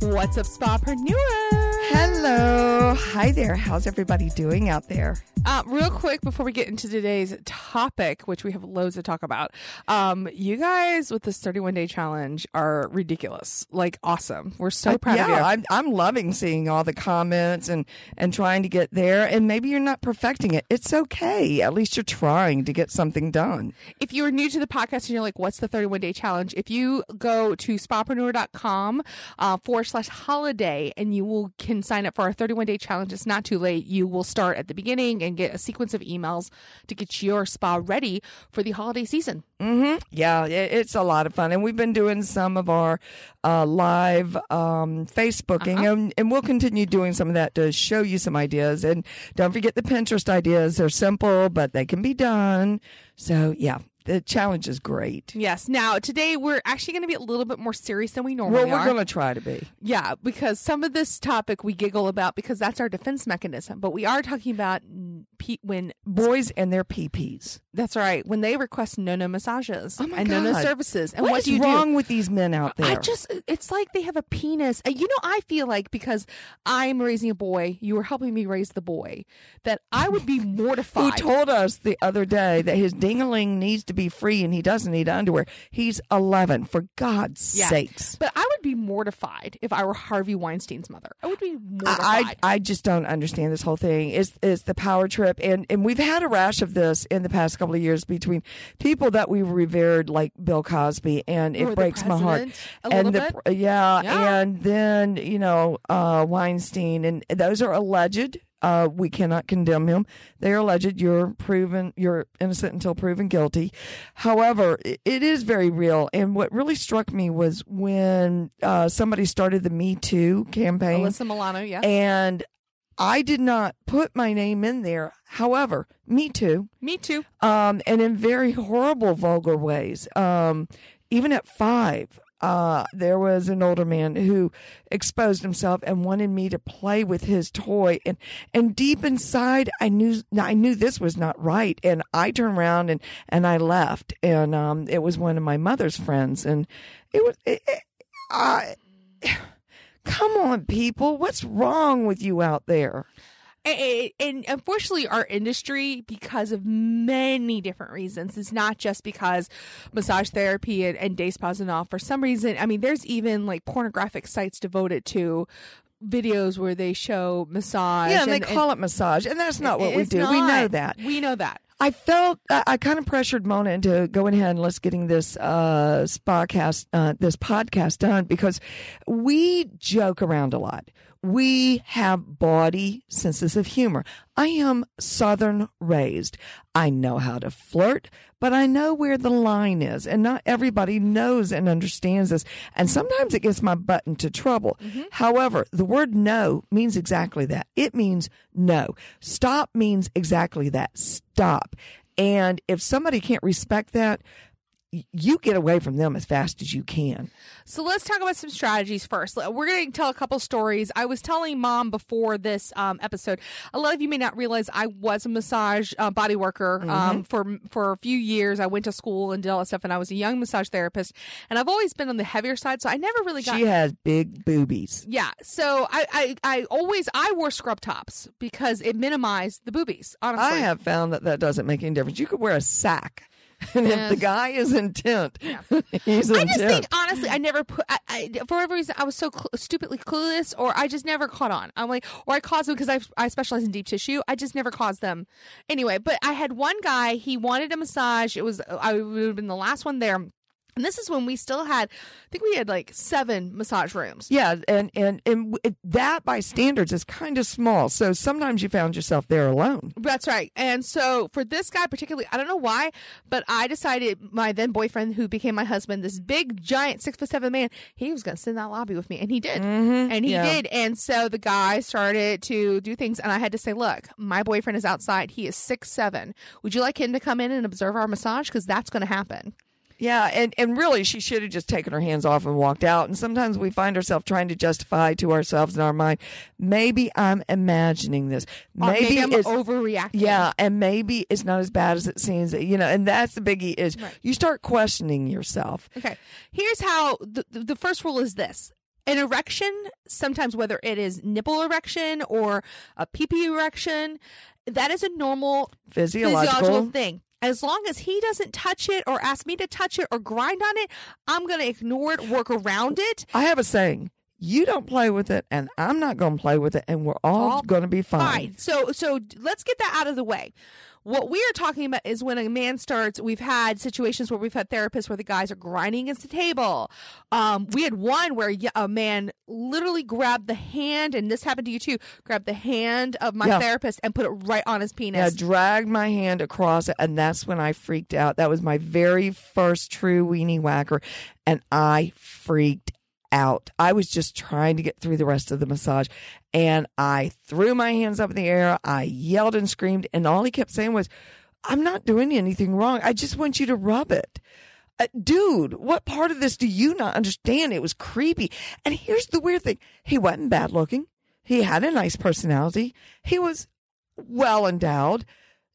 What's up, Spapreneur? Hello. Hi there. How's everybody doing out there? Uh, real quick before we get into today's topic, which we have loads to talk about, um, you guys with this 31 day challenge are ridiculous. Like awesome. We're so proud yeah, of you. I'm I'm loving seeing all the comments and and trying to get there. And maybe you're not perfecting it. It's okay. At least you're trying to get something done. if you are new to the podcast and you're like, what's the 31 day challenge? If you go to spapreneur.com uh, forward slash holiday and you will can sign up for our 31 day challenge, it's not too late. You will start at the beginning and get a sequence of emails to get your spa ready for the holiday season. hmm Yeah, it's a lot of fun, and we've been doing some of our uh, live um, Facebooking, Uh-huh. and, and we'll continue doing some of that to show you some ideas. And don't forget the Pinterest ideas; they're simple, but they can be done. So yeah, the challenge is great. Yes. Now, today we're actually going to be a little bit more serious than we normally are. Well, we're are. going to try to be. Yeah, because some of this topic we giggle about because that's our defense mechanism. But we are talking about pe- when Boys and their PPs. that's right when they request no no massages Oh and no no services. And what what, is do you wrong do? with these men out there? I just it's like they have a penis. You know, I feel like because I'm raising a boy, you were helping me raise the boy, that I would be mortified. who told us the other day that his dingaling needs to be free and he doesn't need underwear. He's 11, for God's Yeah. sakes. but I would be mortified if I were Harvey Weinstein's mother. I would be mortified. I, I just don't understand this whole thing. It's, it's the power trip. And, and we've had a rash of this in the past couple of years between people that we revered, like Bill Cosby, and it Or breaks my heart. a and little the, Yeah, Yeah. And then, you know, uh, Weinstein, and those are alleged. Uh, we cannot condemn him. They are alleged. You're proven, you're innocent until proven guilty. However, it is very real. And what really struck me was when uh, somebody started the Me Too campaign. Alyssa Milano, yeah. And I did not put my name in there. However, Me Too me too. um, and in very horrible, vulgar ways. Um, even at five, uh, there was an older man who exposed himself and wanted me to play with his toy, and and deep inside, I knew I knew this was not right, and I turned around and and I left, and um, it was one of my mother's friends, and it was. It, it, I, come on, people, what's wrong with you out there? And, and unfortunately, our industry, because of many different reasons, it's not just because massage therapy and, and day spas and all. For some reason, I mean, there's even like pornographic sites devoted to videos where they show massage. Yeah, and, they call it massage, and that's not what we do. We know that. We know that. I felt I, I kind of pressured Mona into going ahead and let's getting this uh cast, uh this podcast done because we joke around a lot. We have bawdy senses of humor. I am southern raised. I know how to flirt, but I know where the line is and not everybody knows and understands this. And sometimes it gets my butt into trouble. Mm-hmm. However, the word no means exactly that. It means no. Stop means exactly that. Stop. And if somebody can't respect that, you get away from them as fast as you can. So let's talk about some strategies first. We're going to tell a couple stories. I was telling mom before this um, episode. A lot of you may not realize I was a massage uh, body worker Mm-hmm. um, for for a few years. I went to school and did all that stuff, and I was a young massage therapist. And I've always been on the heavier side, so I never really got. She has big boobies. yeah, so I, I I always I wore scrub tops because it minimized the boobies. Honestly, I have found that that doesn't make any difference. You could wear a sack. And Yeah. if the guy is intent, he's intent. I intent. just think honestly, I never put. I, I, for whatever reason, I was so cl- stupidly clueless, or I just never caught on. I'm like, or I caused them because I I specialize in deep tissue. I just never caused them. Anyway, but I had one guy. He wanted a massage. It was I would have been the last one there. And this is when we still had, I think we had like seven massage rooms. Yeah, and and and it, that by standards is kind of small. So sometimes you found yourself there alone. That's right. And so for this guy particularly, I don't know why, but I decided my then boyfriend, who became my husband, this big giant six foot seven man, he was going to sit in that lobby with me, and he did, Mm-hmm. and he Yeah. did. And so the guy started to do things, and I had to say, look, my boyfriend is outside. He is six seven. Would you like him to come in and observe our massage? Because that's going to happen. Yeah, and and really, she should have just taken her hands off and walked out. And sometimes we find ourselves trying to justify to ourselves in our mind, maybe I'm imagining this. Maybe, maybe I'm it's overreacting. yeah, and maybe it's not as bad as it seems. You know, and that's the biggie is Right. you start questioning yourself. Okay. Here's how the, the first rule is this. An erection, sometimes whether it is nipple erection or a pee erection, that is a normal Physiological. physiological thing. As long as he doesn't touch it or ask me to touch it or grind on it, I'm going to ignore it, work around it. I have a saying: you don't play with it, and I'm not going to play with it, and we're all, All going to be fine. Fine. So so let's get that out of the way. What we are talking about is when a man starts. We've had situations where we've had therapists where the guys are grinding against the table. Um, we had one where a man literally grabbed the hand, and this happened to you too. Grabbed the hand of my Yeah. therapist and put it right on his penis. Yeah, dragged my hand across it, and that's when I freaked out. That was my very first true weenie whacker, and I freaked out. I was just trying to get through the rest of the massage, and I threw my hands up in the air. I yelled and screamed, and all he kept saying was, "I'm not doing anything wrong. I just want you to rub it." Uh, dude, what part of this do you not understand? It was creepy. And here's the weird thing he wasn't bad looking, he had a nice personality, he was well endowed.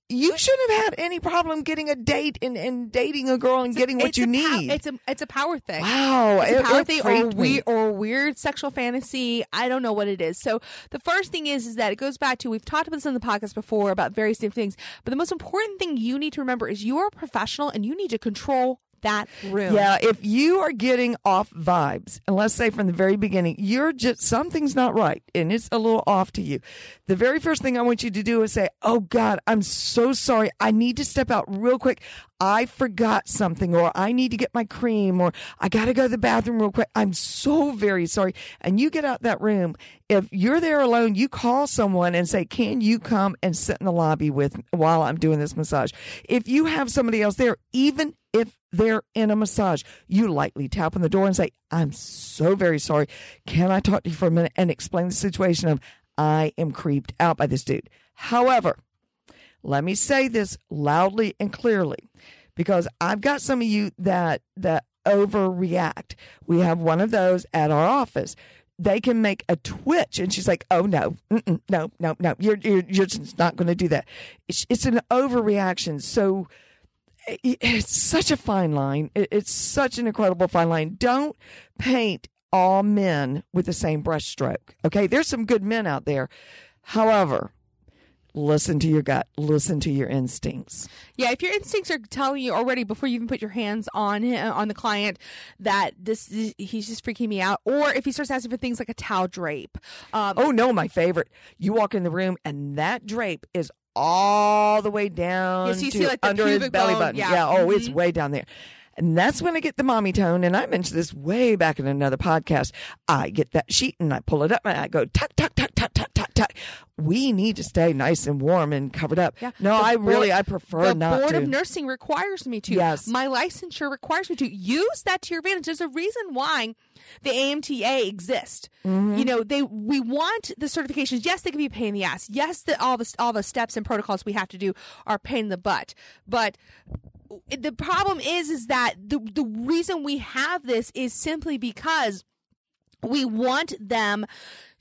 You shouldn't have had any problem getting a date and, and dating a girl and getting what you a pow- need. it's a it's a power thing. wow, It's a power it thing or weird or weird sexual fantasy. I don't know what it is. So the first thing is is that it goes back to we've talked about this in the podcast before about various different things. But the most important thing you need to remember is you are a professional and you need to control that room. Yeah, if you are getting off vibes, and let's say from the very beginning, you're just something's not right and it's a little off to you. The very first thing I want you to do is say, Oh God, I'm so sorry. I need to step out real quick. I forgot something, or I need to get my cream, or I got to go to the bathroom real quick. I'm so very sorry. And you get out that room. If you're there alone, you call someone and say, Can you come and sit in the lobby with while I'm doing this massage? If you have somebody else there, even if they're in a massage, you lightly tap on the door and say, I'm so very sorry. Can I talk to you for a minute and explain the situation of I am creeped out by this dude? However, let me say this loudly and clearly because I've got some of you that that overreact. We have one of those at our office. They can make a twitch, and she's like, "Oh no, no, no, no! You're you're, you're just not going to do that." It's, it's an overreaction. So it's such a fine line. It's such an incredible fine line. Don't paint all men with the same brushstroke. Okay, there's some good men out there. However, listen to your gut. Listen to your instincts. Yeah, if your instincts are telling you already before you even put your hands on him, on the client that this he's just freaking me out, or if he starts asking for things like a towel drape, um, Oh no, my favorite. You walk in the room and that drape is all the way down Yeah, you to see, like, the under his belly bone. button. Yeah. oh, it's Mhm. way down there. And that's when I get the mommy tone. And I mentioned this way back in another podcast. I get that sheet and I pull it up and I go tuck, tuck, We need to stay nice and warm and covered up. Yeah. No, The I board- really, I prefer the not board to. of nursing requires me to. Yes. my licensure requires me to use that to your advantage. There's a reason why the AMTA exists. Mm-hmm. You know, they we want the certifications. Yes, they can be a pain in the ass. Yes, the, all the all the steps and protocols we have to do are pain in the butt. But the problem is, is that the the reason we have this is simply because we want them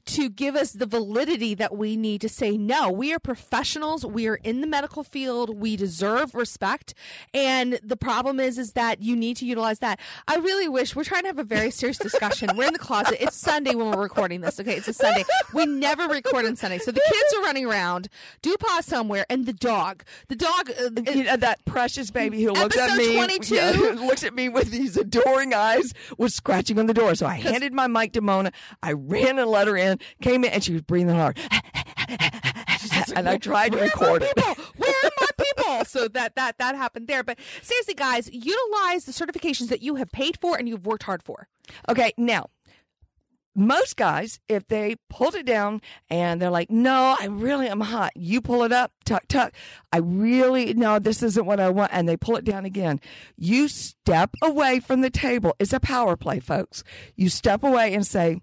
to give us the validity that we need to say no. We are professionals. We are in the medical field. We deserve respect. And the problem is, is that you need to utilize that. I really wish we're trying to have a very serious discussion. we're in the closet. It's Sunday when we're recording this. Okay. It's a Sunday. We never record on Sunday. So the kids are running around, do pause somewhere, and the dog, the dog, uh, you know, that precious baby who looks at me, 22. yeah, who looks at me with these adoring eyes, was scratching on the door. So I handed my mic to Mona. I ran and let her in, came in, and she was breathing hard. and I tried to Where are record my it. people? Where are my people? So that that that happened there. But seriously, guys, utilize the certifications that you have paid for and you've worked hard for. Okay, now most guys, if they pulled it down and they're like, no, I really am hot, you pull it up, tuck, tuck. I really, no, this isn't what I want. And they pull it down again. You step away from the table. It's a power play, folks. You step away and say,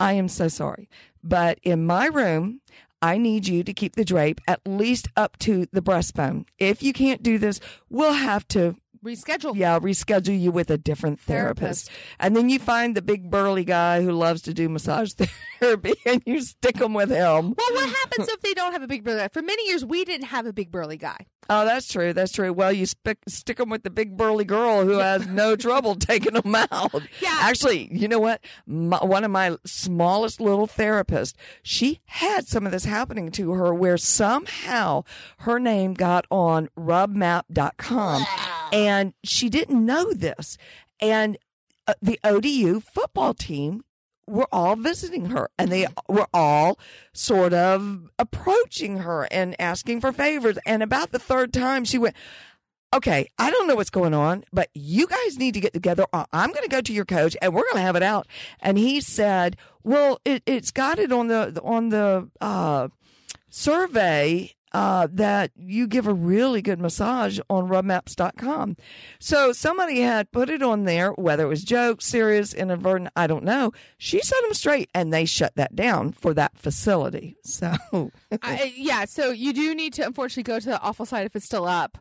I am so sorry. But in my room, I need you to keep the drape at least up to the breastbone. If you can't do this, we'll have to reschedule. Yeah, reschedule you with a different therapist. therapist. And then you find the big burly guy who loves to do massage therapy and you stick them with him. Well, what happens if they don't have a big burly guy? For many years, we didn't have a big burly guy. Oh, that's true. That's true. Well, you sp- stick them with the big burly girl who has no trouble taking them out. Yeah. Actually, you know what? My, one of my smallest little therapists, she had some of this happening to her where somehow her name got on rubmap.com and she didn't know this. And uh, the ODU football team were all visiting her and they were all sort of approaching her and asking for favors. And about the third time, she went, Okay, I don't know what's going on, but you guys need to get together. I'm going to go to your coach and we're going to have it out. And he said, Well, it, has got it on the, on the, uh, survey uh, that you give a really good massage on rubmaps.com. So somebody had put it on there, whether it was joke, serious, inadvertent, I don't know. She set them straight and they shut that down for that facility. So, I, yeah, so you do need to unfortunately go to the awful site if it's still up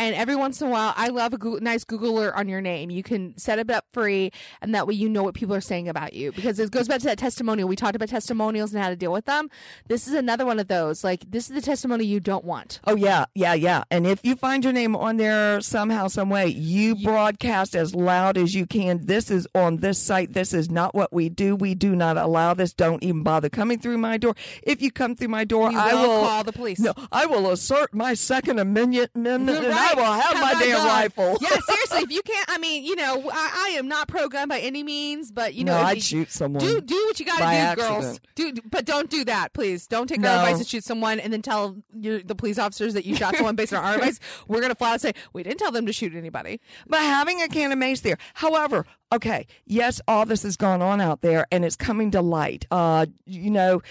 and every once in a while, I love a Google, nice Google alert on your name. You can set it up free, and that way you know what people are saying about you. Because it goes back to that testimonial. We talked about testimonials and how to deal with them. This is another one of those. Like this is the testimony you don't want. Oh yeah, yeah, yeah. And if you find your name on there somehow, some way, you broadcast as loud as you can. This is on this site. This is not what we do. We do not allow this. Don't even bother coming through my door. If you come through my door, you I will, will call the police. No, I will assert my Second Amendment. amendment right. I will have my damn rifle. yeah, seriously, if you can't, I mean, you know, I, I am not pro gun by any means, but you know, no, I'd you, shoot someone. Do do what you got to do, accident. girls. Do, but don't do that, please. Don't take no. our advice to shoot someone and then tell your, the police officers that you shot someone based on our advice. We're gonna flat out and say we didn't tell them to shoot anybody. But having a can of mace there, however, okay, yes, all this has gone on out there and it's coming to light. Uh, you know,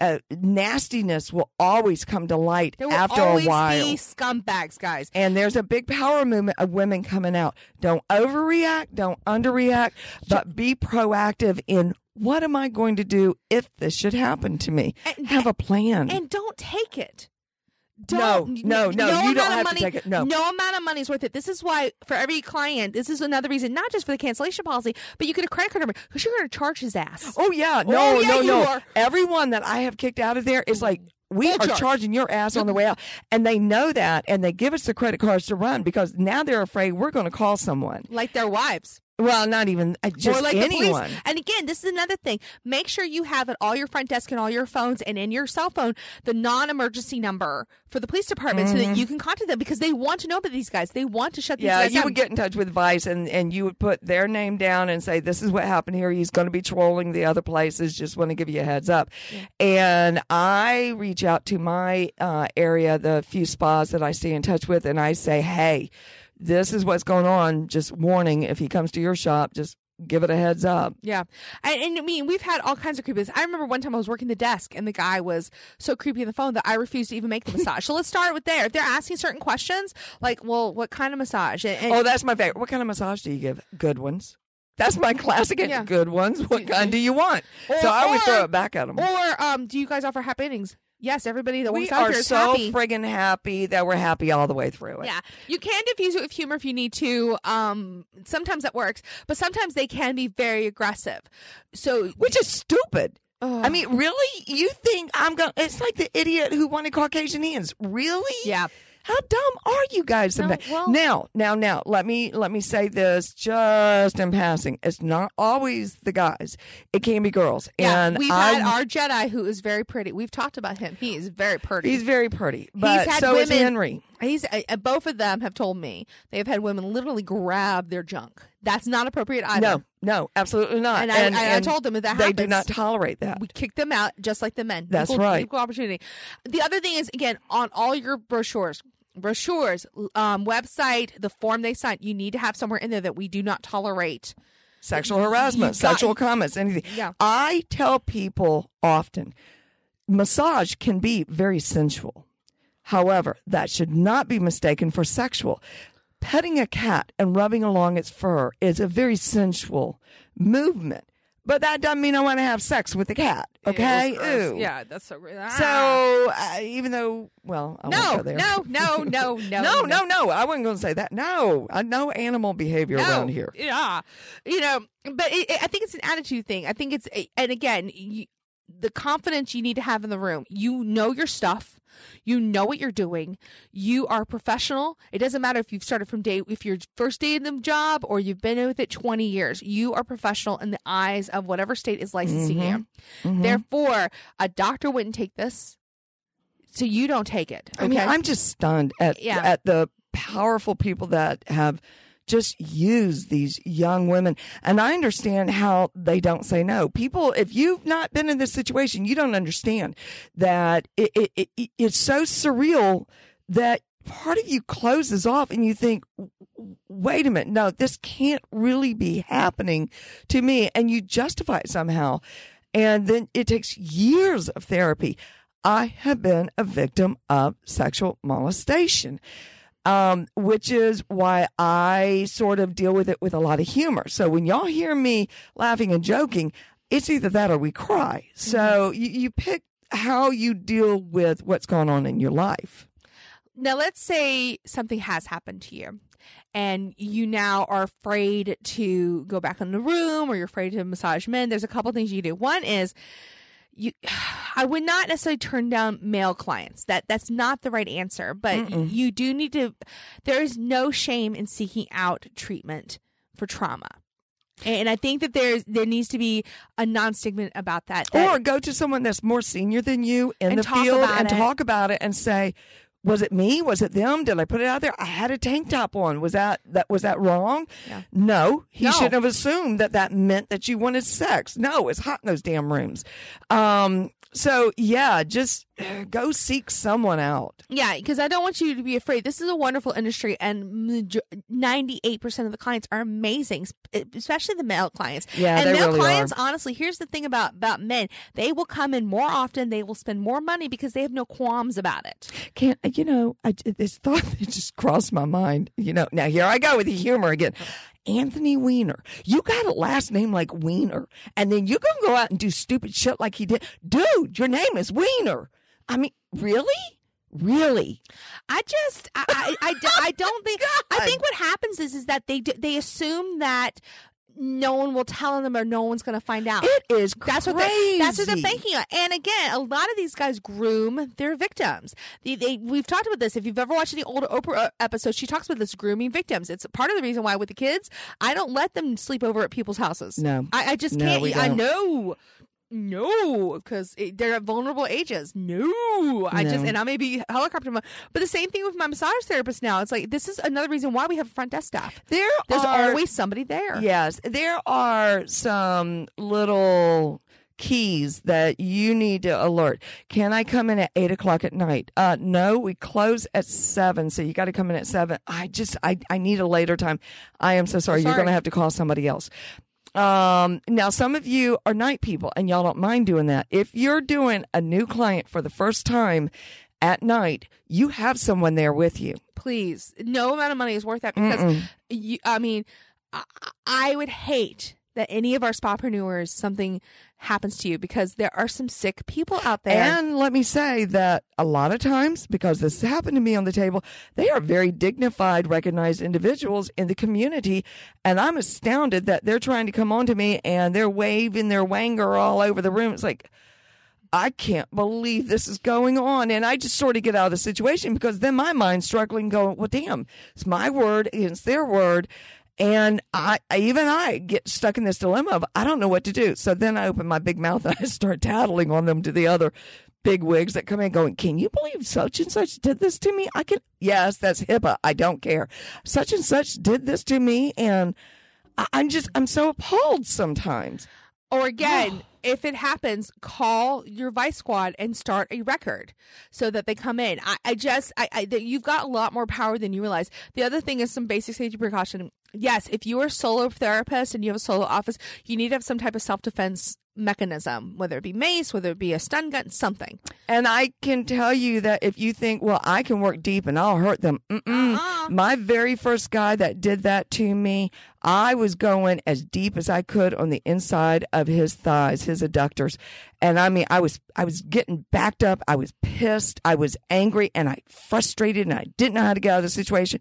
uh, nastiness will always come to light there will after always a while. Be scumbags, guys. And there's a big power movement of women coming out. Don't overreact, don't underreact, but be proactive in what am I going to do if this should happen to me? And, Have a plan. And don't take it. Don't, no, no, no, you don't have money, to take it. No. no amount of money is worth it. This is why, for every client, this is another reason, not just for the cancellation policy, but you get a credit card number because you're going to charge his ass. Oh yeah, oh, no, Oh, yeah, no, no. are. Everyone that I have kicked out of there is like. We Full are charge. charging your ass on the way out. And they know that and they give us the credit cards to run because now they're afraid we're going to call someone. Like their wives. Well, not even uh, just or like the anyone. police. And again, this is another thing. Make sure you have at all your front desk and all your phones and in your cell phone the non-emergency number for the police department so that you can contact them because they want to know about these guys. They want to shut these Mm-hmm. Yeah, you would get in touch with Vice and, and you would put their name down and say, This is what happened here. He's going to be trolling the other places. Just want to give you a heads up. And I reach out to my uh, area, the few spas that I stay in touch with, and I say, Hey, this is what's going on. Just warning if he comes to your shop, just give it a heads up. Yeah. And, and I mean, we've had all kinds of creepiness. I remember one time I was working the desk and the guy was so creepy on the phone that I refused to even make the massage. so let's start with there. If they're asking certain questions, like, well, what kind of massage? And, and Oh, that's my favorite. What kind of massage do you give? Good ones. That's my classic. Yeah. Good ones. What kind do you want? Or- so I always or- throw it back at them. or um, do you guys offer happy endings? Yes, everybody that we are so happy. friggin' happy that we're happy all the way through it. Yeah, you can diffuse it with humor if you need to. Um, sometimes that works, but sometimes they can be very aggressive. So, Which is stupid. Ugh. I mean, really? You think I'm going to. It's like the idiot who wanted Caucasian hands. Really? yeah, How dumb are you guys? No, well- now, now, now, let me let me say this just in passing. It's not always the guys. It can be girls. yeah. and We've I, had our Jedi who is very pretty. We've talked about him. He is very pretty. He's very pretty, but had so is Henry. He's uh, both of them have told me they have had women literally grab their junk. That's not appropriate either. No, no, absolutely not. And, I, I, I told them if that they happens, do not tolerate that. we kick them out just like the men. That's Equal- right. Equal opportunity. The other thing is again on all your brochures. Brochures, um, website, the form they sign. You need to have somewhere in there that we do not tolerate sexual harassment, got- sexual comments, anything. Yeah. I tell people often massage can be very sensual. However, that should not be mistaken for sexual. Petting a cat and rubbing along its fur is a very sensual movement. But that doesn't mean I want to have sex with the cat. Okay? Ooh. Yeah, that's so. Ah. So uh, even though, well, I no, go there. no, no, no, no, no, no, no. I wasn't going to say that. No, uh, no animal behavior no. around here. Yeah, you know, but it, it- I think it's an attitude thing. I think it's, and again, you, the confidence you need to have in the room. You know your stuff. You know what you're doing. You are professional. It doesn't matter if you've started from day, if you're first day in the job or you've been with it 20 years. You are professional in the eyes of whatever state is licensing you. Mhm. Therefore, a doctor wouldn't take this. So you don't take it. Okay. I mean, I'm just stunned at Yeah. at the powerful people that have just use these young women. And I understand how they don't say no. People, if you've not been in this situation, you don't understand that it, it, it, it- it's so surreal that part of you closes off and you think, wait a minute, no, this can't really be happening to me. And you justify it somehow. And then it takes years of therapy. I have been a victim of sexual molestation, um, which is why I sort of deal with it with a lot of humor. So when y'all hear me laughing and joking, it's either that or we cry. So you, you pick how you deal with what's going on in your life. Now, let's say something has happened to you and you now are afraid to go back in the room or you're afraid to massage men. There's a couple things you do. One is you I would not necessarily turn down male clients. That that's not the right answer, but Mm-mm. you do need to there is no shame in seeking out treatment for trauma. And I think that there's there needs to be a non-stigma about that. that or go to someone that's more senior than you in the field and it. talk about it and say was it me? Was it them? Did i put it out there? I had a tank top on. Was that that was that wrong? Yeah. no. He No. shouldn't have assumed that that meant that you wanted sex. No it's hot in those damn rooms. Um so yeah just uh, go seek someone out Yeah, because I don't want you to be afraid. This is a wonderful industry, and ninety-eight percent of the clients are amazing, especially the male clients. Yeah, and male really clients, are. honestly, here's the thing about about men: they will come in more often. They will spend more money because they have no qualms about it. can't you know I, this thought that just crossed my mind you know now here i go with the humor again anthony weiner. You got a last name like weiner and then you're gonna go out and do stupid shit like he did. Dude your name is weiner. I mean really? Really? I just, I, I, I don't oh think. I think what happens is, is that they d- they assume that no one will tell them or no one's going to find out. it is That's what they, that's what they're thinking. of. And again, a lot of these guys groom their victims. They, they, we've talked about this. If you've ever watched any old Oprah uh, episodes, she talks about this grooming victims. It's part of the reason why with the kids, I don't let them sleep over at people's houses. No. I, I just No, can't. I know. No, because they're at vulnerable ages. No, I just and I may be helicopter, mo- but the same thing with my massage therapist now. It's like this is another reason why we have front desk staff. there There's are always somebody there. Yes, there are some little keys that you need to alert. Can I come in at eight o'clock at night? Uh, no, we close at seven, so you got to come in at seven. I just, I, I need a later time. I am so sorry. You're going to have to call somebody else. Um, now some of you are night people and y'all don't mind doing that. If you're doing a new client for the first time at night, you have someone there with you. please no amount of money is worth that because you, i mean I, I would hate that any of our spapreneurs something happens to you because there are some sick people out there And let me say that a lot of times, because this happened to me on the table, they are very dignified, recognized individuals in the community. And I'm astounded that they're trying to come on to me and they're waving their wanger all over the room. It's like, I can't believe this is going on. And I just sort of get out of the situation because then my mind's struggling, going, well, damn, it's my word against their word. And I, I- even I get stuck in this dilemma of I don't know what to do. So then I open my big mouth and I start tattling on them to the other big wigs that come in going, Can you believe such and such did this to me? I can yes, that's HIPAA. I don't care. Such and such did this to me and I, I'm just I'm so appalled sometimes. Or again, if it happens, call your vice squad and start a record so that they come in. I, I just, I, I, you've got a lot more power than you realize. The other thing is some basic safety precaution. Yes, if you are a solo therapist and you have a solo office, you need to have some type of self defense mechanism, whether it be mace, whether it be a stun gun, something. And I can tell you that if you think, well, I can work deep and I'll hurt them, Uh-uh. my very first guy that did that to me, I was going as deep as I could on the inside of his thighs, his adductors. And I mean, I was, I was getting backed up. I was pissed. I was angry and I frustrated and I didn't know how to get out of the situation.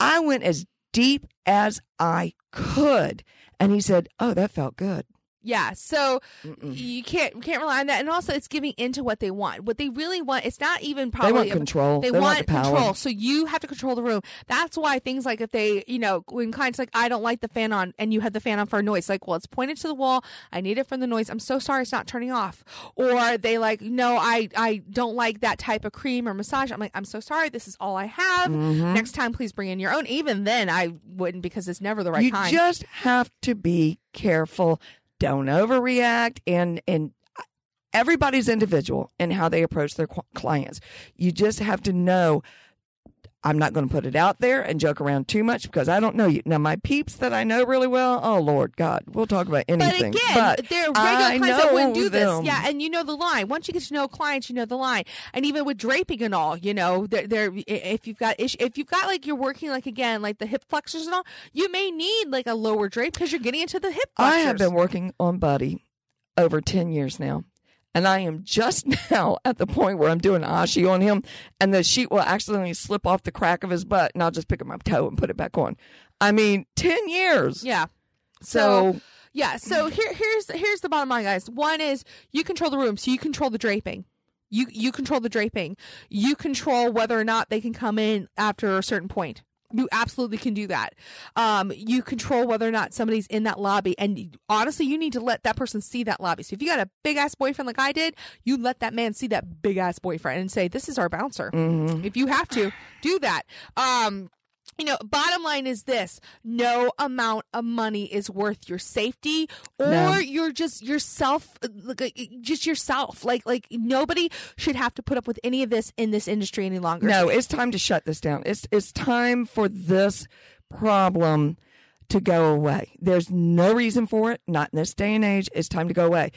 I went as deep as I could. And he said, Oh, that felt good. Yeah, so Mm-mm. you can't can't rely on that, and also it's giving into what they want. What they really want, it's not even They probably want control. They, They want, want the control, so you have to control the room. That's why things like if they, you know, when clients like, I don't like the fan on, and you have the fan on for a noise, like, well, it's pointed to the wall. I need it from the noise. I'm so sorry, it's not turning off. Or they like, no, I I don't like that type of cream or massage. I'm like, I'm so sorry. This is all I have. Mhm. Next time, please bring in your own. Even then, I wouldn't because it's never the right you time. You just have to be careful. Don't overreact, and and everybody's individual in how they approach their clients. You just have to know. I'm not going to put it out there and joke around too much because I don't know you. Now, my peeps that I know really well, oh Lord God, we'll talk about anything. But again, But there are I clients that wouldn't do this. Yeah, and you know the line. Once you get to know clients, you know the line. And even with draping and all, you know, there, there if you've got issue, if you've got like you're working like again like the hip flexors and all, you may need like a lower drape because you're getting into the hip flexors. I have been working on Buddy over 10 years now. And I am just now at the point where I'm doing ashi on him, and the sheet will accidentally slip off the crack of his butt, and I'll just pick up my toe and put it back on. I mean, 10 years. Yeah. So, Yeah. So here, here's here's the bottom line, guys. One is you control the room, so you control the draping. You you control the draping. You control whether or not they can come in after a certain point. You absolutely can do that. Um, you control whether or not somebody's in that lobby, and honestly, you need to let that person see that lobby. So if you got a big ass boyfriend like I did, you let that man see that big ass boyfriend and say, "This is our bouncer." mhm. if you have to do that um you know bottom line is this no amount of money is worth your safety or No. you're just yourself like, uh, just yourself like like nobody should have to put up with any of this in this industry any longer no, it's time to shut this down. It's, it's time for this problem to go away. There's no reason for it, not in this day and age. It's time to go away.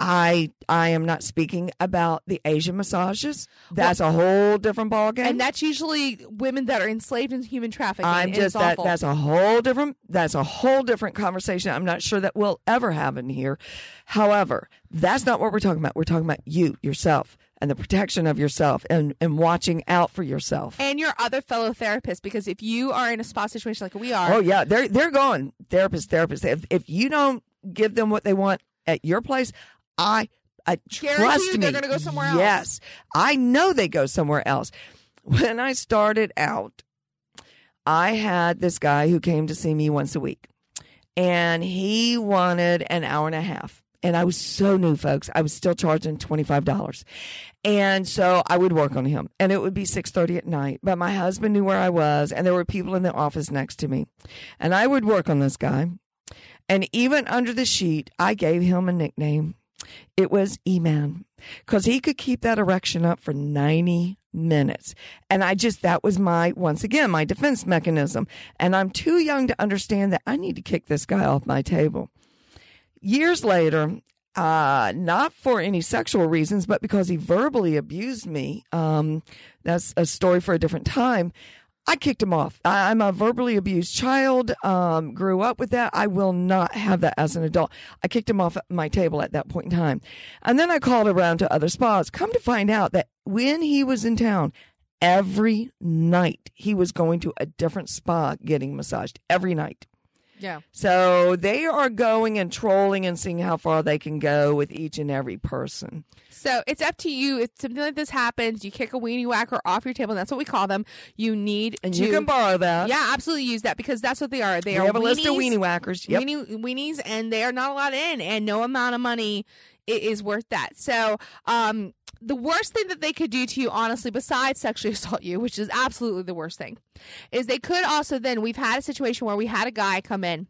I I am not speaking about the Asian massages. That's a whole different ballgame. and that's usually women that are enslaved in human trafficking I'm just that awful. that's a whole different that's a whole different conversation. I'm not sure that we'll ever have in here. However, that's not what we're talking about. We're talking about you, yourself, and the protection of yourself and, and watching out for yourself. and your other fellow therapists because if you are in a spa situation like we are Oh yeah, they're they're going therapist, therapist. If if you don't give them what they want at your place, I uh, I trust you me. they're gonna go somewhere else. Yes, I know they go somewhere else. When I started out, I had this guy who came to see me once a week, and he wanted an hour and a half. And I was so new, folks. I was still charging twenty five dollars, and so I would work on him, and it would be six thirty at night. But my husband knew where I was, and there were people in the office next to me, and I would work on this guy. And even under the sheet, I gave him a nickname. It was E-Man because he could keep that erection up for 90 minutes. And I just, that was my, once again, my defense mechanism. And I'm too young to understand that I need to kick this guy off my table. Years later, uh, not for any sexual reasons, but because he verbally abused me. Um, that's a story for a different time. I kicked him off. I, I'm a verbally abused child, um, grew up with that. I will not have that as an adult. I kicked him off my table at that point in time. And then I called around to other spas. Come to find out that when he was in town, every night he was going to a different spa getting massaged every night. Yeah So they are going and trolling and seeing how far they can go with each and every person. So it's up to you. If something like this happens, you kick a weenie whacker off your table. And that's what we call them. You need And to, you can borrow that. yeah, absolutely use that because that's what they are. They We are have a list of weenie whackers. Yep. weenie, weenies, and they are not allowed in, and no amount of money is worth that. So, um, the worst thing that they could do to you, honestly, besides sexually assault you, which is absolutely the worst thing, is they could also then. We've had a situation where we had a guy come in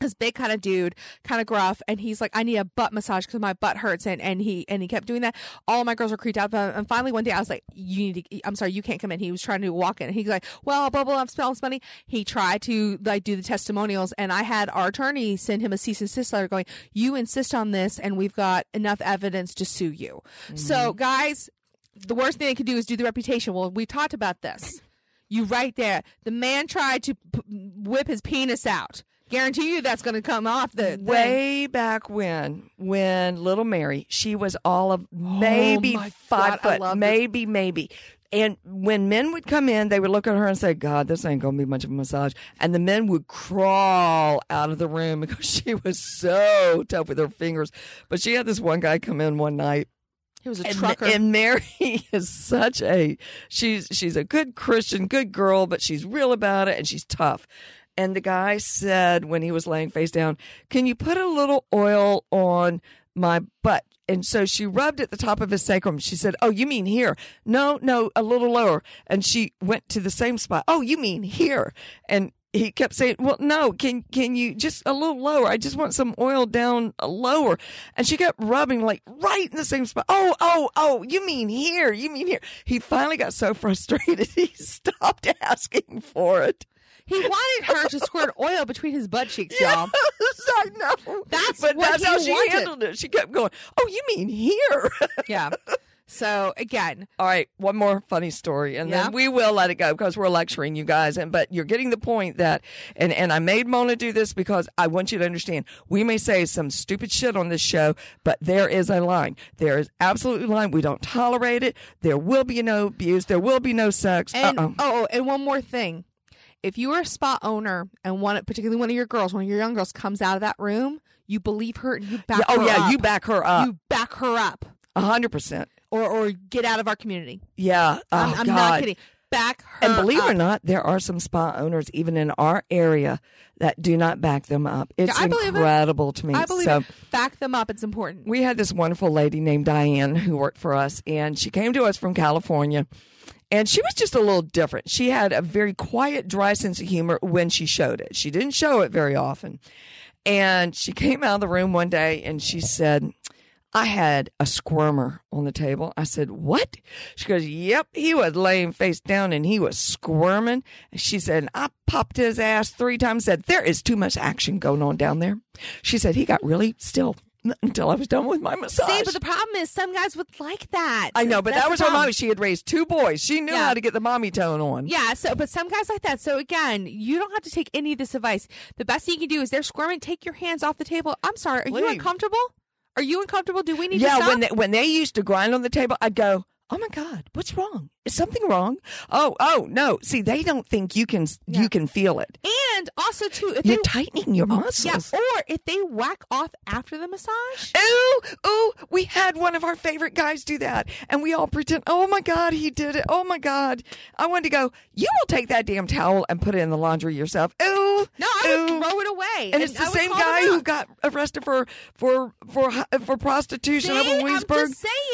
this big kind of dude, kind of gruff, and he's like, "I need a butt massage because my butt hurts," and and he and he kept doing that. All my girls were creeped out. And finally, one day, I was like, "You need to. I'm sorry, you can't come in." He was trying to walk in. And he's like, "Well, blah blah. I'm spending money." He tried to like do the testimonials, and I had our attorney send him a cease and desist letter, going, "You insist on this, and we've got enough evidence to sue you." Mm-hmm. So, guys, the worst thing they could do is do the reputation. Well, we talked about this. You right there. The man tried to p- whip his penis out guarantee you that's going to come off the way back when when little mary she was all of maybe oh five God, foot maybe maybe and when men would come in, they would look at her and say, God, this ain't going to be much of a massage. And the men would crawl out of the room because she was so tough with her fingers. But she had this one guy come in one night. He was a and, trucker. And Mary is such a she's she's a good Christian, good girl, but she's real about it and she's tough. And the guy said when he was laying face down, Can you put a little oil on my butt? And so she rubbed at the top of his sacrum. She said, Oh, you mean here? No, no, a little lower. And she went to the same spot. Oh, you mean here? And he kept saying, "Well, no, can can you just a little lower? I just want some oil down lower." And she kept rubbing like right in the same spot. Oh, oh, oh, you mean here? You mean here? He finally got so frustrated he stopped asking for it. He wanted her to squirt oil between his butt cheeks, y'all. Yes, I know. That's but what that's how she wanted. handled it. She kept going, "Oh, you mean here?" yeah. So again, all right, one more funny story, and yeah. then we will let it go because we're lecturing you guys. And but you're getting the point that, and and I made Mona do this because I want you to understand. We may say some stupid shit on this show, but there is a line. There is absolutely a line. We don't tolerate it. There will be no abuse. There will be no sex. And uh-uh. oh, oh and one more thing if you are a spa owner and one, particularly one of your girls, one of your young girls comes out of that room, you believe her and you back yeah, oh, yeah, up. you back her up. You back her up. A hundred percent. Or or get out of our community. Yeah. Oh, I'm, I'm not kidding. Back her And believe up. it or not, there are some spa owners even in our area that do not back them up. It's yeah, incredible it. to me. I believe so, it. Back them up. It's important. We had this wonderful lady named Diane who worked for us, and she came to us from California and she was just a little different. She had a very quiet, dry sense of humor when she showed it. She didn't show it very often. And she came out of the room one day and she said, I had a squirmer on the table. I said, What? She goes, Yep, he was laying face down and he was squirming. She said, I popped his ass three times, said, There is too much action going on down there. She said, He got really still until I was done with my massage. See, but the problem is some guys would like that. I know, but That's that was her mommy. She had raised two boys. She knew yeah. how to get the mommy tone on. Yeah, so but some guys like that. So again, you don't have to take any of this advice. The best thing you can do is they're squirming, take your hands off the table. I'm sorry, are Leave. you uncomfortable? Are you uncomfortable? Do we need yeah, to stop? when they, when they used to grind on the table, I'd go, "Oh my god, what's wrong?" Is something wrong? Oh, oh no. See, they don't think you can yeah. you can feel it. And also too, if you're they, tightening your muscles. Yeah, or if they whack off after the massage. Ooh, ooh, we had one of our favorite guys do that. And we all pretend, oh my God, he did it. Oh my God. I wanted to go, you will take that damn towel and put it in the laundry yourself. Ooh. No, I ooh. would throw it away. And, and it's the same guy who got arrested for for for for prostitution See, over Williamsburg.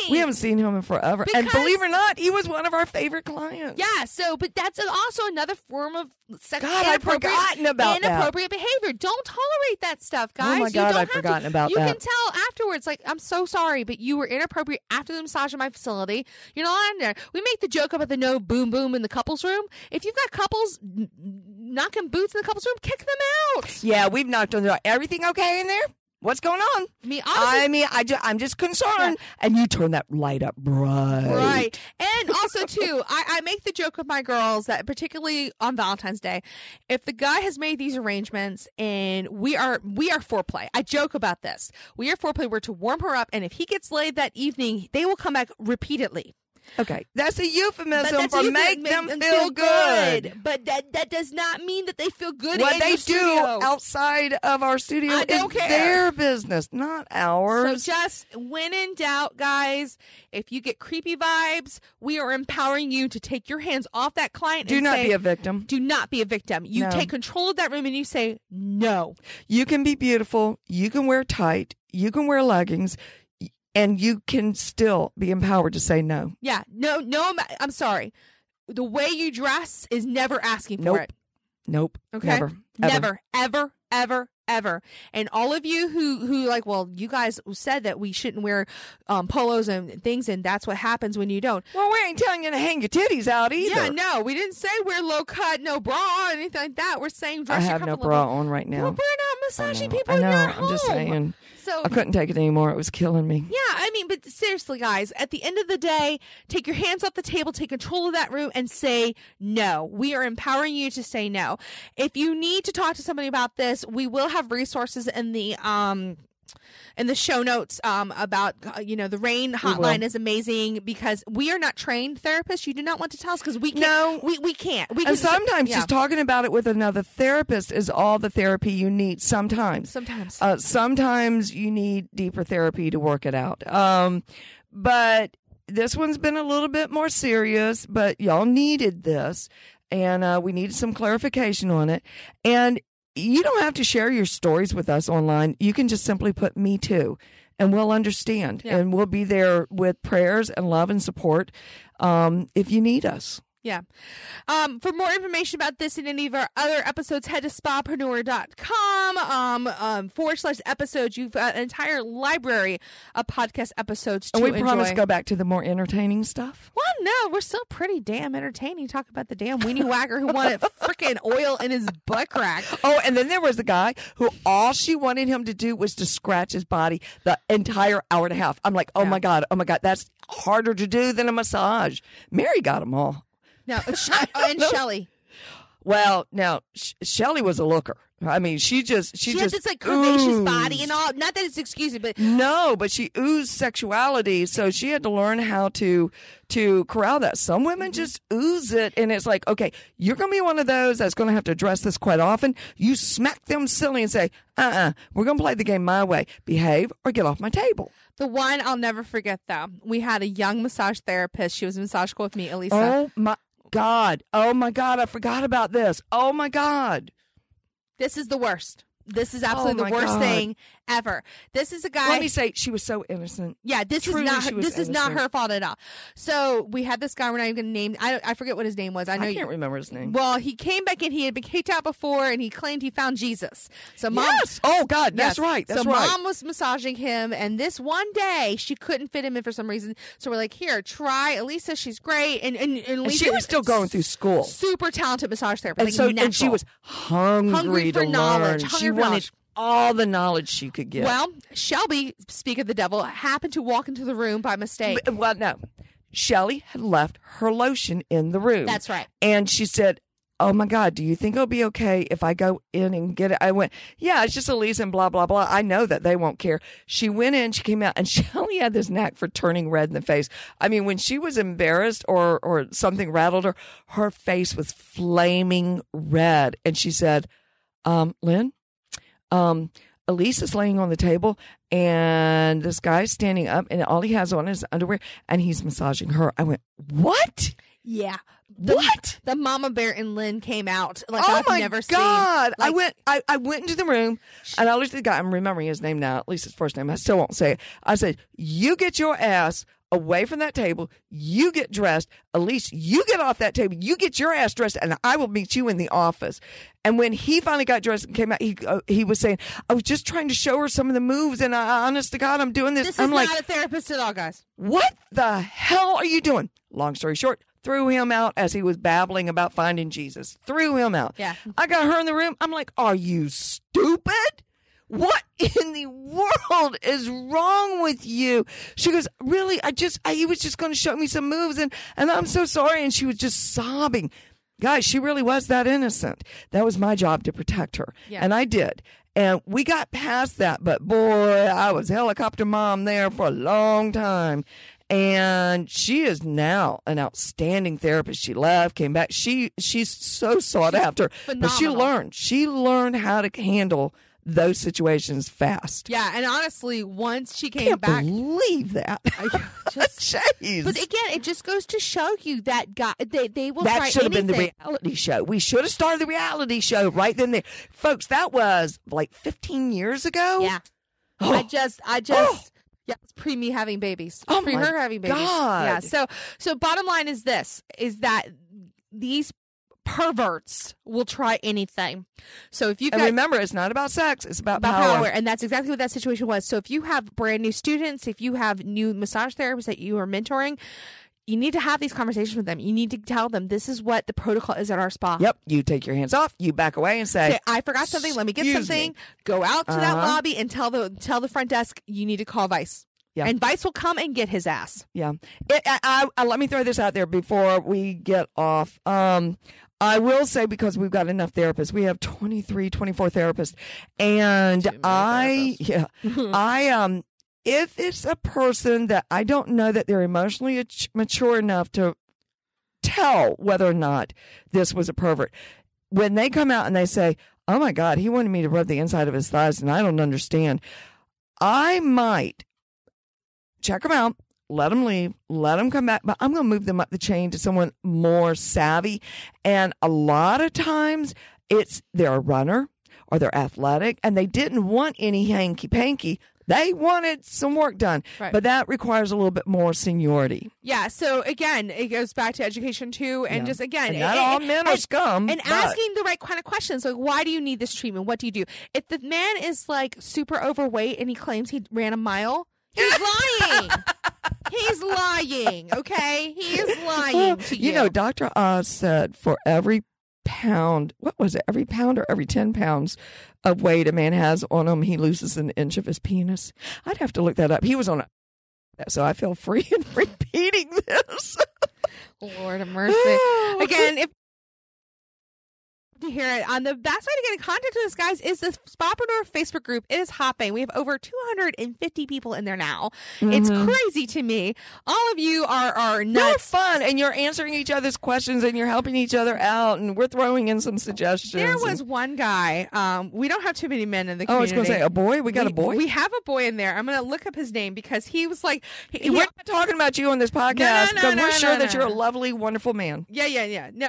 We haven't seen him in forever. Because and believe it or not, he was one of our favorite clients. Yeah, so but that's also another form of sex God, I'd forgotten about inappropriate that. behavior. Don't tolerate that stuff, guys. Oh my God, I'd forgotten to. about you that. You can tell afterwards, like, I'm so sorry, but you were inappropriate after the massage in my facility. You're not in there. We make the joke about the no boom boom in the couples room. If you've got couples knocking boots in the couples room, kick them out. Yeah, we've knocked on the door. Everything okay in there? What's going on? Me, honestly, I mean, I just, I'm just concerned. Yeah. And you turn that light up bright. Right. And also, too, I, I make the joke with my girls that, particularly on Valentine's Day, if the guy has made these arrangements and we are we are foreplay, I joke about this. We are foreplay. We're to warm her up, and if he gets laid that evening, they will come back repeatedly. Okay, that's a euphemism for make, them, them, feel, good. good. But that that does not mean that they feel good. What they do studio. outside of our studio I is care. their business, not ours. So just when in doubt, guys, if you get creepy vibes, we are empowering you to take your hands off that client. Do not say, be a victim. Do not be a victim. You no. take control of that room and you say no. You can be beautiful. You can wear tight. You can wear leggings and you can still be empowered to say no. Yeah, no, no. I'm, I'm sorry. The way you dress is never asking for nope. it. Nope. Okay. Never. Ever. Never. Ever. Ever. ever. And all of you who who like, well, you guys said that we shouldn't wear um, polos and things, and that's what happens when you don't. Well, we ain't telling you to hang your titties out either. Yeah, no, we didn't say wear low cut, no bra, or anything like that. We're saying dress I have no bra on right now. Well, we're not massaging people I in know. your I'm just home. saying. So I couldn't take it anymore. It was killing me. yeah, I mean, but seriously, guys, at the end of the day, take your hands off the table, take control of that room, and say no. We are empowering you to say no. If you need to talk to somebody about this, we will have resources in the um in the show notes um about uh, you know the RAINN hotline is amazing because we are not trained therapists. You do not want to tell us because we can't. No. we we can't. We And can- sometimes yeah. just talking about it with another therapist is all the therapy you need. Sometimes. sometimes. Uh, sometimes you need deeper therapy to work it out. Um, but this one's been a little bit more serious, but y'all needed this and uh, we needed some clarification on it. And you don't have to share your stories with us online. You can just simply put me too and we'll understand Yeah. and we'll be there with prayers and love and support um, if you need us. Yeah. Um, for more information about this and any of our other episodes, head to spapreneur.com um, um, forward slash episodes. You've got an entire library of podcast episodes to And we enjoy. promise to go back to the more entertaining stuff. well, no, we're still pretty damn entertaining. Talk about the damn weenie whacker who wanted freaking oil in his butt crack. Oh, and then there was the guy who all she wanted him to do was to scratch his body the entire hour and a half. I'm like, oh Yeah. my God, oh my God, that's harder to do than a massage. Mary got them all. No, Sh- and Shelly. Well, now, Sh- Shelly was a looker. I mean, she just, she, She, just has this like curvaceous body and all. Not that it's excusing, but No, but she oozed sexuality, so she had to learn how to to corral that. Some women just ooze it, and it's like, okay, you're going to be one of those that's going to have to address this quite often. You smack them silly and say, uh, uh-uh, uh, we are going to play the game my way. Behave or get off my table. the one I'll never forget though. We had a young massage therapist. She was in massage school with me, Elisa. Oh my God! Oh my God! I forgot about this. Oh my God! This is the worst. This is oh absolutely Oh, the worst God. thing ever. This is a guy. Let me say, she was so innocent. yeah, this truly, is not. Her, this is not her fault at all. So we had this guy. We're not even going to name. I I forget what his name was. I I, know. can't you, remember his name. well, he came back in. He had been kicked out before, and he claimed he found Jesus. So mom. yes. Oh God, that's right. That's so right. mom was massaging him, and this one day she couldn't fit him in for some reason. So we're like, "Here, try Elisa. She's great." And and, and, and she was still going through school. super talented massage therapist. and like so and she was hungry, Hungry for knowledge, hungry She for wanted knowledge. All the knowledge she could get. Well, Shelby, speak of the devil, happened to walk into the room by mistake. B- well, no, Shelly had left her lotion in the room. That's right. and she said. Oh my God, do you think it'll be okay if I go in and get it? I went, Yeah, it's just Elise and blah, blah, blah. I know that they won't care. She went in, she came out, and Shelly had this knack for turning red in the face. I mean, when she was embarrassed or, or something rattled her, her face was flaming red. And she said, um, Lynn, um, Elise is laying on the table and this guy's standing up and all he has on is underwear and he's massaging her. I went, What? Yeah. The, What? The mama bear and Lynn came out like oh I've my never seen. God. I went I, I went into the room and I looked at the guy. I'm remembering his name now, at least his first name. I still won't say it. I said, You get your ass away from that table. You get dressed. Elise, you get off that table. You get your ass dressed, and I will meet you in the office. And when he finally got dressed and came out, he uh, he was saying, "I was just trying to show her some of the moves, and I, honest to God, I'm doing this." This is I'm like, not a therapist at all, guys. what the hell are you doing? Long story short, threw him out as he was babbling about finding Jesus. Threw him out. Yeah. I got her in the room. I'm like, are you stupid? What in the world is wrong with you? She goes, really? I just, I, he was just going to show me some moves and, and I'm so sorry. And she was just sobbing. Guys, she really was that innocent. That was my job to protect her. Yeah. And I did. And we got past that, but boy, I was helicopter mom there for a long time. And she is now an outstanding therapist. She left, came back. She she's so sought after. But she learned. She learned how to handle those situations fast. Yeah, and honestly, once she came Can't back, believe that. Just. Jeez. But again, it just goes to show you that guy they they will that should have been the reality show. We should have started the reality show right then there. Folks, that was like 15 years ago. Yeah. Oh. I just, I just, oh. yeah, it's pre me having babies. Oh pre my her having babies. God. Yeah. So, so bottom line is this: is that these perverts will try anything. So if you And remember, it's not about sex; it's about, about power. power. and that's exactly what that situation was. So if you have brand new students, if you have new massage therapists that you are mentoring, you need to have these conversations with them. You need to tell them this is what the protocol is at our spa. Yep. You take your hands off. You back away and say, Say, I forgot something. Let me get something. me." Go out to that Uh-huh. lobby and tell the tell the front desk you need to call Vice. Yeah. And Vice will come and get his ass. Yeah. It, I, I- let me throw this out there before we get off. Um, I will say because we've got enough therapists. We have 23, 24 therapists. And I, yeah, I, um, if it's a person that I don't know that they're emotionally mature enough to tell whether or not this was a pervert, when they come out and they say, Oh my God, he wanted me to rub the inside of his thighs and I don't understand, I might check them out, let them leave, let them come back, but I'm going to move them up the chain to someone more savvy. And a lot of times it's they're a runner or they're athletic and they didn't want any hanky panky. They wanted some work done, Right. but that requires a little bit more seniority. Yeah. So again, it goes back to education too, and Yeah. just again, And not all men are scum. and but- asking the right kind of questions like why do you need this treatment what do you do if the man is like super overweight and he claims he ran a mile he's lying he's lying okay he is lying to you, you know, Dr. Oz said for every pound, what was it, every pound or every 10 pounds of weight a man has on him, he loses an inch of his penis. I'd have to look that up. He was on a, so I feel free in repeating this. lord of mercy again if to hear it on the best way to get in contact with us guys is the Spapreneur Facebook group. It is hopping. We have over 250 people in there now. It's Mhm. crazy to me. All of you are are You're fun and you're answering each other's questions and you're helping each other out and we're throwing in some suggestions. There and- was one guy. Um, we don't have too many men in the oh, I was going to say, a boy? We got we, a boy? We have a boy in there. I'm going to look up his name because he was like, he, he- we're not talking about you on this podcast no, because no, we're no, sure no, that you're a lovely, wonderful man. yeah, yeah, yeah. No.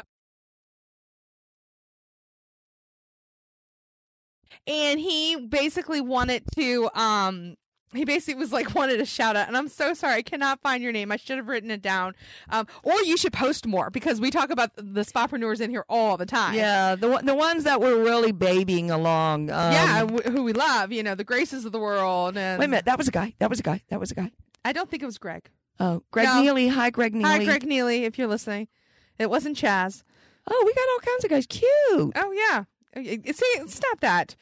And he basically wanted to, um, he basically was like wanted a shout out, and I'm so sorry, I cannot find your name. I should have written it down, um, or you should post more because we talk about the spapreneurs in here all the time. Yeah, the the ones that were really babying along. Um, yeah, w- who we love, you know, the graces of the world. And Wait a minute, that was a guy. That was a guy. That was a guy. I don't think it was Greg. Oh, Greg No. Neely. Hi, Greg Neely. Hi, Greg Neely, if you're listening. It wasn't Chaz. Oh, we got all kinds of guys. Cute. Oh yeah. Uh, See, stop that.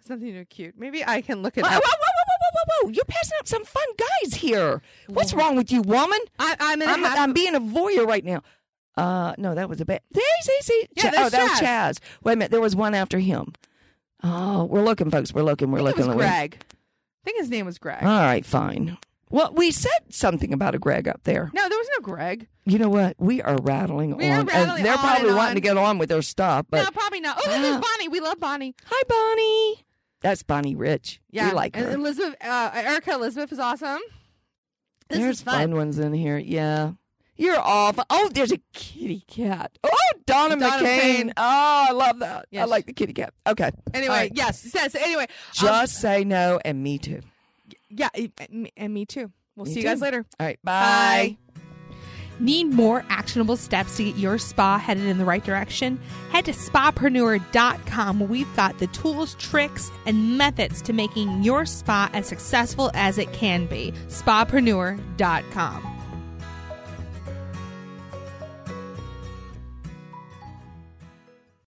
It's nothing to do with cute. Maybe I can look it Whoa, whoa, whoa, up. whoa, whoa, whoa, whoa! You're passing up some fun guys here. What's wrong with you, woman? I, I'm in I'm, half- I'm being a voyeur right now. Uh, no, that was a bad. See, see, see. Yeah, there's oh, that was Chaz. Chaz. Wait a minute, there was one after him. Oh, we're looking, folks. We're looking. We're I think looking. it was looking. Greg. I think his name was Greg. All right, fine. Well, we said something about a Greg up there. no, there was no Greg. You know what? We are rattling We are rattling and they're on probably wanting on. to get on with their stuff. But no, probably not. Oh, look, there's Ah. Bonnie. We love Bonnie. hi, Bonnie. That's Bonnie Rich. Yeah, we like her. Elizabeth, uh, Erica Elizabeth is awesome. This There's is fun. ones in here. Yeah. You're off. Oh, there's a kitty cat. Oh, Donna, Donna McCain. McCain. Oh, I love that. I like the kitty cat. Okay. Anyway, right. yes, says anyway. um, Just say no and me too. yeah, and me- and me too. We'll Me see you guys later. All right. Bye. Need more actionable steps to get your spa headed in the right direction? Head to spapreneur.com where we've got the tools, tricks, and methods to making your spa as successful as it can be. Spapreneur.com.